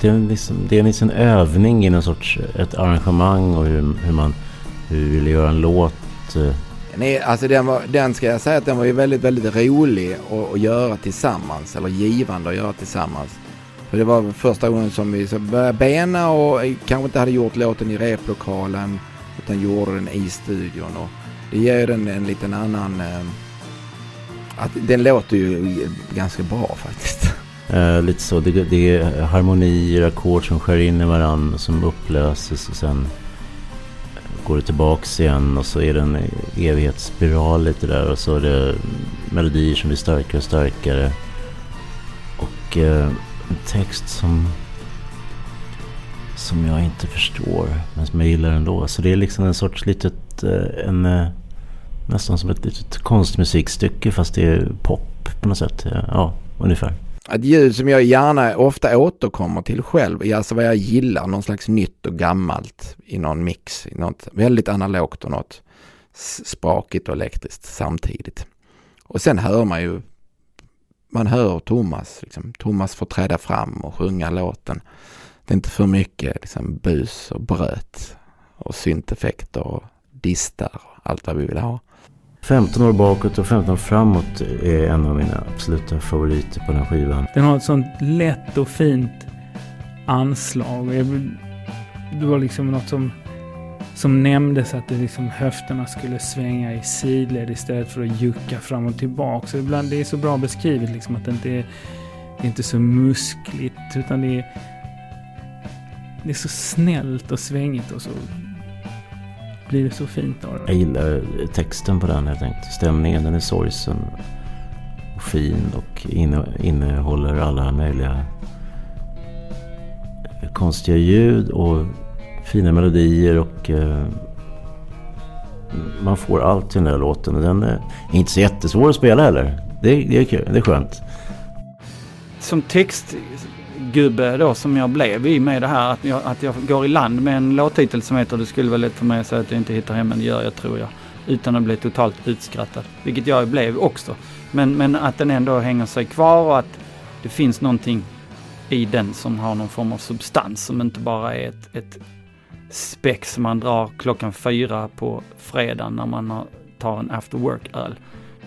Speaker 9: det, är liksom, det är en liksom övning i någon sorts ett arrangemang och hur, hur man hur vi ville göra en låt. Eh.
Speaker 8: Nej, alltså den, var, den ska jag säga att den var ju väldigt, väldigt rolig att, att göra tillsammans. Eller givande att göra tillsammans. För det var första gången som vi så började bena och kanske inte hade gjort låten i replokalen. Utan gjorde den i studion. Och det ger den en liten annan... Eh, att den låter ju ganska bra faktiskt.
Speaker 9: Eh, lite så, det, det är harmonier, ackord som skär in i varandra som upplöses och sen går det tillbaks igen och så är det en evighetsspiral lite där och så är det melodier som blir starkare och starkare. Och eh, en text som som jag inte förstår men som jag gillar ändå. Så det är liksom en sorts litet, eh, en, eh, nästan som ett litet konstmusikstycke fast det är pop på något sätt. Ja, ungefär.
Speaker 8: Ett ljud som jag gärna ofta återkommer till själv, alltså vad jag gillar, någon slags nytt och gammalt i någon mix, i något väldigt analogt och något sprakigt och elektriskt samtidigt. Och sen hör man ju, man hör Thomas, liksom, Thomas får träda fram och sjunga låten. Det är inte för mycket liksom, bus och bröt och synteffekter och distar och allt vad vi vill ha.
Speaker 9: 15 år bakåt och 15 år framåt är en av mina absoluta favoriter på den här skivan.
Speaker 4: Den har ett sånt lätt och fint anslag. Det var liksom något som, som nämndes att det liksom höfterna skulle svänga i sidled istället för att jucka fram och tillbaka. Så ibland det är så bra beskrivet liksom att det inte är, det är inte så muskligt utan det är, det är så snällt och svängigt och så blir det så fint av det.
Speaker 9: Jag gillar texten på den helt enkelt. Stämningen, den är sorgsen och fin och inne, innehåller alla möjliga konstiga ljud och fina melodier och eh, man får allt i den där låten. Den är inte så jättesvår att spela heller. Det, det är kul, det är skönt.
Speaker 3: Som text gubbe då som jag blev i med det här att jag, att jag går i land med en låttitel som heter Det skulle vara lätt för mig att säga att jag inte hittar hem men det gör jag tror jag. Utan att bli totalt utskrattad. Vilket jag blev också. Men, men att den ändå hänger sig kvar och att det finns någonting i den som har någon form av substans som inte bara är ett, ett spex som man drar klockan fyra på fredagen när man tar en after work-öl.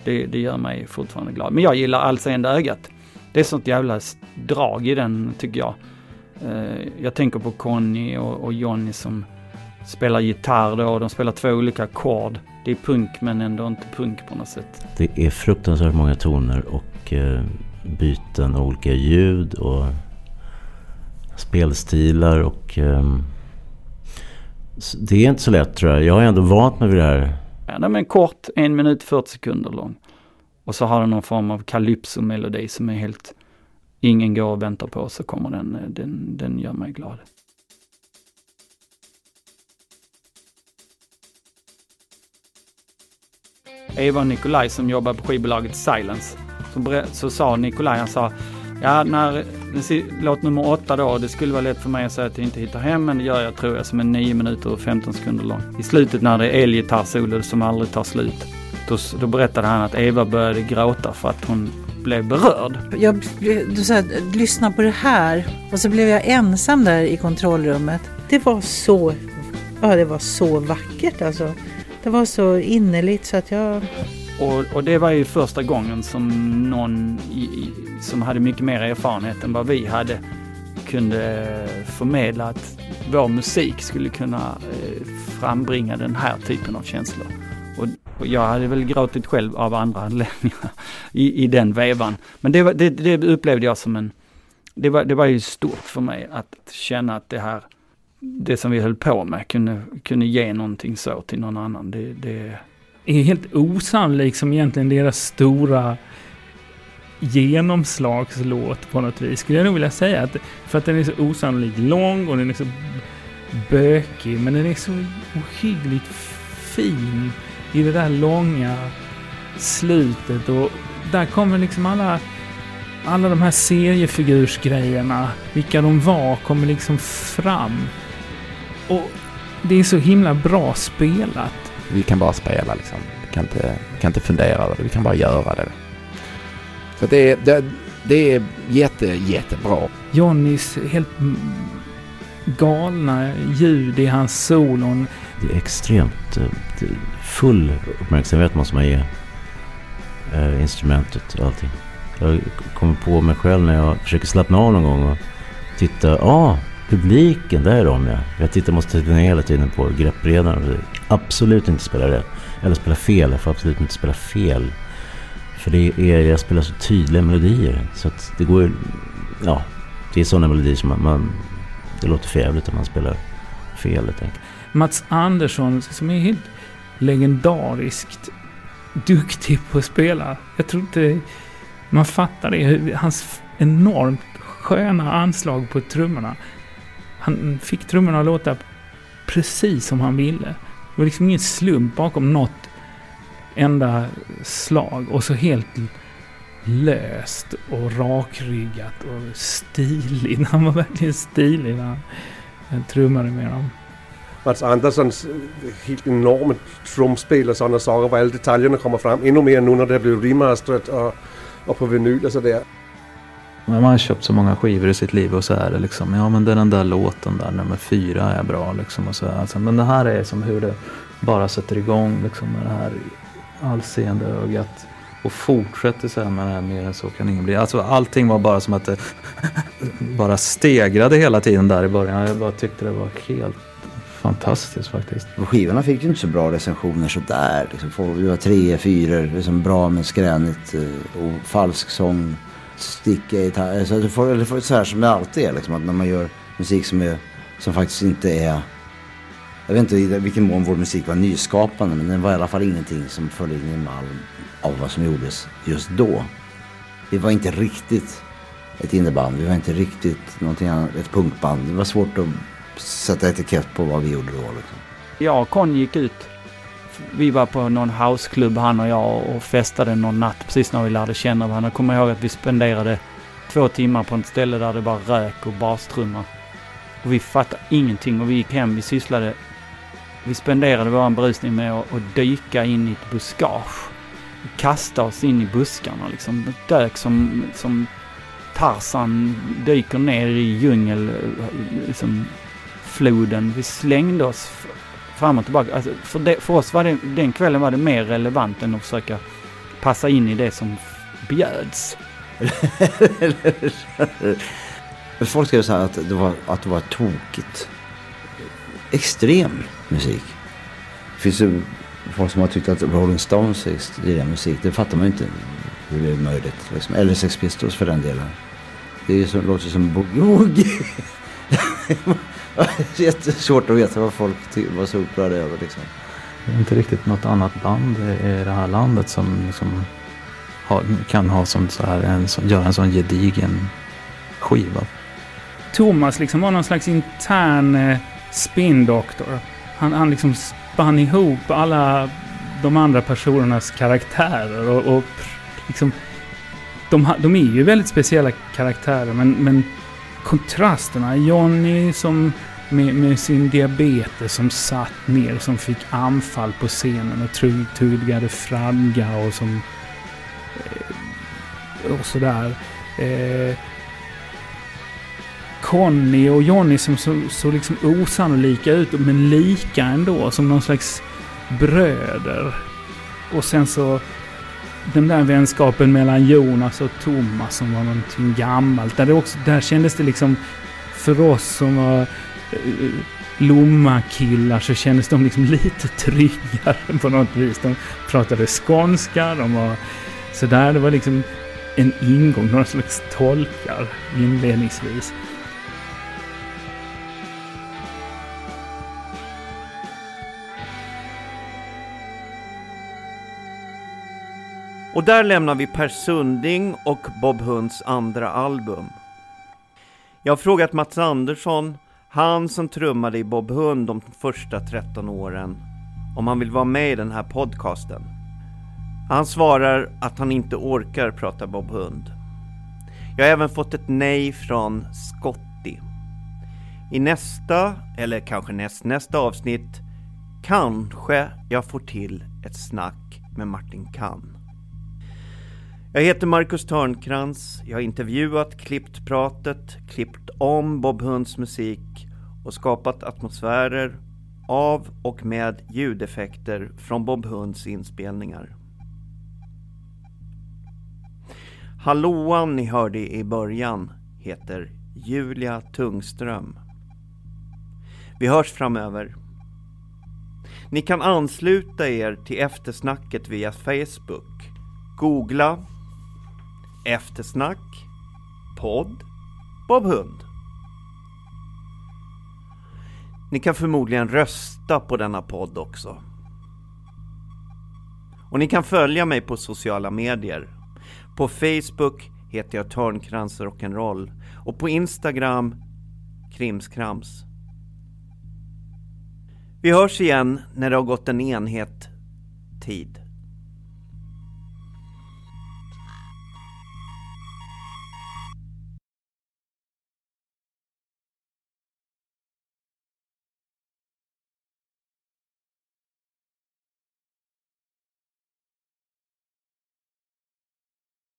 Speaker 3: Det, det gör mig fortfarande glad. Men jag gillar Allseende ögat det är sånt jävla drag i den tycker jag. Eh, jag tänker på Conny och, och Johnny som spelar gitarr då och de spelar två olika ackord. Det är punk men ändå inte punk på något sätt.
Speaker 9: Det är fruktansvärt många toner och eh, byten och olika ljud och spelstilar och eh, det är inte så lätt tror jag. Jag har ändå vant mig vid det här.
Speaker 3: Ja, är kort, en minut 40 sekunder lång. Och så har den någon form av calypso-melodi som är helt, ingen går och väntar på så kommer den, eh, den, den gör mig glad. Eva och Nikolaj som jobbar på skivbolaget Silence. Så, så sa Nikolaj, han sa, ja när låt nummer åtta då, det skulle vara lätt för mig att säga att jag inte hittar hem, men det gör jag tror jag som är 9 minuter och 15 sekunder lång. I slutet när det är elgitarrsolo som aldrig tar slut. Då, då berättade han att Eva började gråta för att hon blev berörd.
Speaker 6: Jag, du sa lyssna på det här och så blev jag ensam där i kontrollrummet. Det var så, ja det var så vackert alltså. Det var så innerligt så att jag...
Speaker 3: Och, och det var ju första gången som någon i, i, som hade mycket mer erfarenhet än vad vi hade kunde förmedla att vår musik skulle kunna eh, frambringa den här typen av känslor. Jag hade väl gråtit själv av andra anledningar i, i den vevan. Men det, det, det upplevde jag som en... Det var, det var ju stort för mig att känna att det här, det som vi höll på med kunde, kunde ge någonting så till någon annan. Det, det...
Speaker 4: är helt osannolikt som egentligen deras stora genomslagslåt på något vis. Skulle jag nog vilja säga. Att, för att den är så osannolikt lång och den är så bökig. Men den är så ohyggligt fin i det där långa slutet och där kommer liksom alla alla de här seriefigursgrejerna, vilka de var, kommer liksom fram. Och det är så himla bra spelat.
Speaker 8: Vi kan bara spela liksom. Vi kan inte, vi kan inte fundera över det, vi kan bara göra det. Så det, det, det är jätte, jättebra.
Speaker 4: Johnnys helt galna ljud i hans solon.
Speaker 9: Det är extremt eh, full uppmärksamhet måste man ge eh, instrumentet och allting. Jag kommer på mig själv när jag försöker slappna av någon gång och titta. Ja, ah, publiken, där är de ja. Jag tittar, måste titta ner hela tiden på greppredaren. Absolut inte spela rätt. Eller spela fel. Jag får absolut inte spela fel. För det är, jag spelar så tydliga melodier. Så att det går Ja, det är sådana melodier som man, man det låter för jävligt om man spelar fel helt enkelt.
Speaker 4: Mats Andersson som är helt legendariskt duktig på att spela. Jag tror inte man fattar det. Hans enormt sköna anslag på trummorna. Han fick trummorna att låta precis som han ville. Det var liksom ingen slump bakom något enda slag. Och så helt löst och rakryggat och stilig. Han var verkligen stilig när han trummade med dem.
Speaker 5: Mats Anderssons helt enorma trumspel och sådana saker, var alla detaljerna kommer fram ännu mer nu när det blivit remasterat och, och på vinyl och sådär.
Speaker 7: Man har köpt så många skivor i sitt liv och så är det liksom, ja men det är den där låten där, nummer fyra är bra liksom och så alltså, Men det här är som hur det bara sätter igång liksom med det här allseende ögat. Och fortsätter så här med det här mer än så kan ingen bli. Alltså allting var bara som att det bara stegrade hela tiden där i början. Jag bara tyckte det var helt fantastiskt faktiskt.
Speaker 10: Och skivorna fick ju inte så bra recensioner sådär. Liksom, det var tre, fyra, liksom bra men skränigt eh, och falsk sång. Sticka gitarr. Alltså, det får, det får så här som det alltid är liksom, att när man gör musik som, är, som faktiskt inte är jag vet inte i vilken mån vår musik var nyskapande men den var i alla fall ingenting som föll in i mall av vad som gjordes just då. Vi var inte riktigt ett inneband, vi var inte riktigt någonting annat, ett punkband. Det var svårt att sätta etikett på vad vi gjorde då. Liksom.
Speaker 3: Jag och Con gick ut. Vi var på någon houseklubb han och jag och festade någon natt precis när vi lärde känna varandra. Jag kommer ihåg att vi spenderade två timmar på ett ställe där det bara rök och bastrummor. Och vi fattade ingenting och vi gick hem. Vi sysslade vi spenderade vår berusning med att, att dyka in i ett buskage. Kasta oss in i buskarna liksom. Dök som, som Tarzan dyker ner i djungel, liksom, floden. Vi slängde oss fram och tillbaka. Alltså, för, det, för oss var det, den kvällen var det mer relevant än att försöka passa in i det som bjöds.
Speaker 10: Folk skrev så här att det var, att det var tokigt. Extrem musik. Det finns ju folk som har tyckt att Rolling Stones är musik. Det fattar man ju inte hur det är möjligt. Liksom. Eller Sex Pistols för den delen. Det är ju så, låter som boogie. det är jättesvårt att veta vad folk var så upprörda över. Liksom.
Speaker 7: Det är inte riktigt något annat band i det här landet som liksom har, kan ha som så här en, som, göra en sån gedigen skiva.
Speaker 4: Thomas liksom var någon slags intern Spin Doctor. Han, han liksom spann ihop alla de andra personernas karaktärer och, och liksom... De, de är ju väldigt speciella karaktärer men, men kontrasterna. Johnny som med, med, sin diabetes som satt ner, som fick anfall på scenen och tuggade fradga och som... Eh, och sådär. Eh, Conny och Johnny som såg så liksom osannolika ut, men lika ändå. Som någon slags bröder. Och sen så den där vänskapen mellan Jonas och Thomas som var någonting gammalt. Där, det också, där kändes det liksom för oss som var uh, Lomma-killar så kändes de liksom lite tryggare på något vis. De pratade skånska, de var sådär. Det var liksom en ingång, några slags tolkar inledningsvis.
Speaker 11: Och där lämnar vi Per Sunding och Bob Hunds andra album. Jag har frågat Mats Andersson, han som trummade i Bob Hund de första 13 åren, om han vill vara med i den här podcasten. Han svarar att han inte orkar prata Bob Hund. Jag har även fått ett nej från Scotty. I nästa, eller kanske nästnästa avsnitt, kanske jag får till ett snack med Martin Kann. Jag heter Marcus Törnkrans. Jag har intervjuat, klippt pratet, klippt om Bob Hunds musik och skapat atmosfärer av och med ljudeffekter från Bob Hunds inspelningar. Hallåan ni hörde i början heter Julia Tungström. Vi hörs framöver. Ni kan ansluta er till eftersnacket via Facebook Googla Eftersnack podd Bob Hund. Ni kan förmodligen rösta på denna podd också. Och ni kan följa mig på sociala medier. På Facebook heter jag Törnkrans Rock'n'Roll och på Instagram Krimskrams. Vi hörs igen när det har gått en enhet tid.